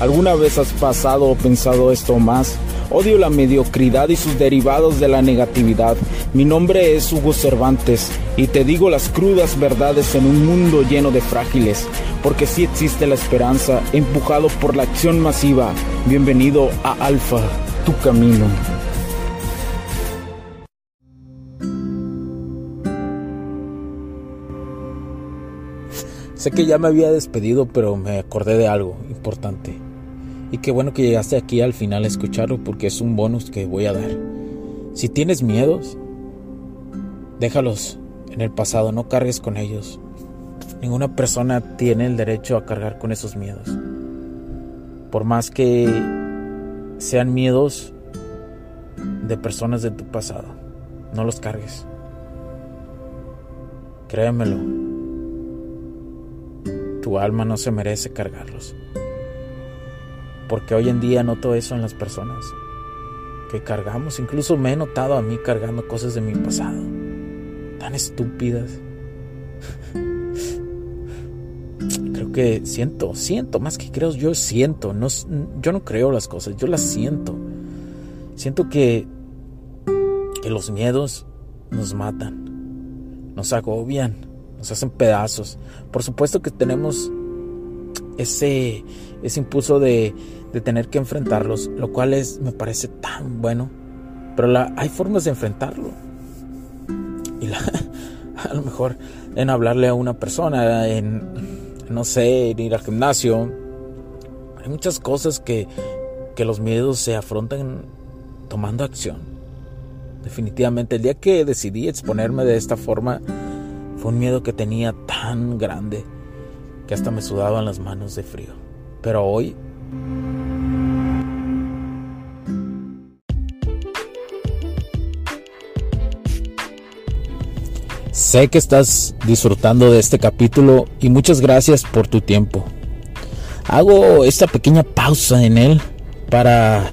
¿Alguna vez has pasado o pensado esto más? Odio la mediocridad y sus derivados de la negatividad. Mi nombre es Hugo Cervantes y te digo las crudas verdades en un mundo lleno de frágiles, porque sí existe la esperanza, empujado por la acción masiva. Bienvenido a Alfa, tu camino. Sé que ya me había despedido, pero me acordé de algo importante. Y qué bueno que llegaste aquí al final a escucharlo porque es un bonus que voy a dar. Si tienes miedos, déjalos en el pasado, no cargues con ellos. Ninguna persona tiene el derecho a cargar con esos miedos. Por más que sean miedos de personas de tu pasado, no los cargues. Créemelo, tu alma no se merece cargarlos. Porque hoy en día noto eso en las personas que cargamos. Incluso me he notado a mí cargando cosas de mi pasado. Tan estúpidas. Creo que siento, siento, más que creo, yo siento. No, yo no creo las cosas, yo las siento. Siento que, que los miedos nos matan, nos agobian, nos hacen pedazos. Por supuesto que tenemos ese, ese impulso de, de tener que enfrentarlos, lo cual es, me parece tan bueno. Pero la, hay formas de enfrentarlo. Y la, a lo mejor en hablarle a una persona, en, no sé, en ir al gimnasio. Hay muchas cosas que, que los miedos se afrontan tomando acción. Definitivamente, el día que decidí exponerme de esta forma, fue un miedo que tenía tan grande que hasta me sudaban las manos de frío. Pero hoy Sé que estás disfrutando de este capítulo y muchas gracias por tu tiempo. Hago esta pequeña pausa en él para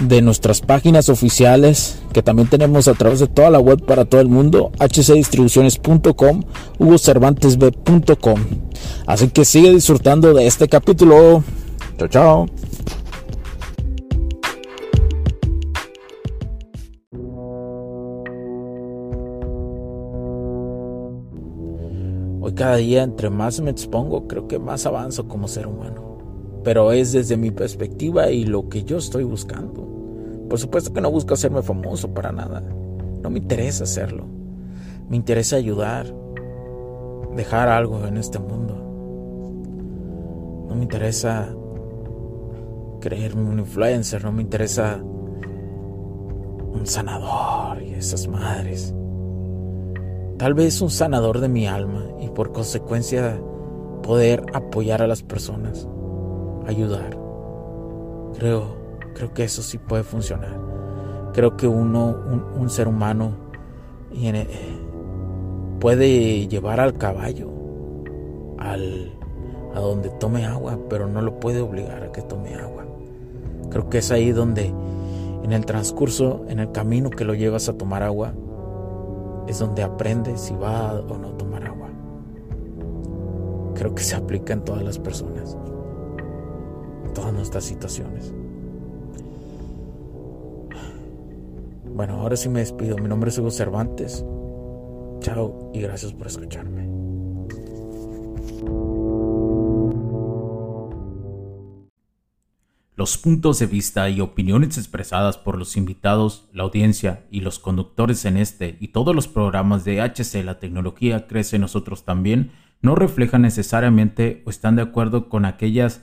de nuestras páginas oficiales que también tenemos a través de toda la web para todo el mundo, hcdistribuciones.com, hugocervantesb.com. Así que sigue disfrutando de este capítulo. Chao, chao. Hoy cada día entre más me expongo, creo que más avanzo como ser humano pero es desde mi perspectiva y lo que yo estoy buscando. Por supuesto que no busco hacerme famoso para nada. No me interesa hacerlo. Me interesa ayudar, dejar algo en este mundo. No me interesa creerme un influencer, no me interesa un sanador y esas madres. Tal vez un sanador de mi alma y por consecuencia poder apoyar a las personas ayudar. Creo, creo que eso sí puede funcionar. Creo que uno, un, ser humano, puede llevar al caballo al, a donde tome agua, pero no lo puede obligar a que tome agua. Creo que es ahí donde, en el transcurso, en el camino que lo llevas a tomar agua, es donde aprendes si va o no tomar agua. Creo que se aplica en todas las personas todas nuestras situaciones. Bueno, ahora sí me despido. Mi nombre es Hugo Cervantes. Chao y gracias por escucharme. Los puntos de vista y opiniones expresadas por los invitados, la audiencia y los conductores en este y todos los programas de HC La Tecnología Crece Nosotros también no reflejan necesariamente o están de acuerdo con aquellas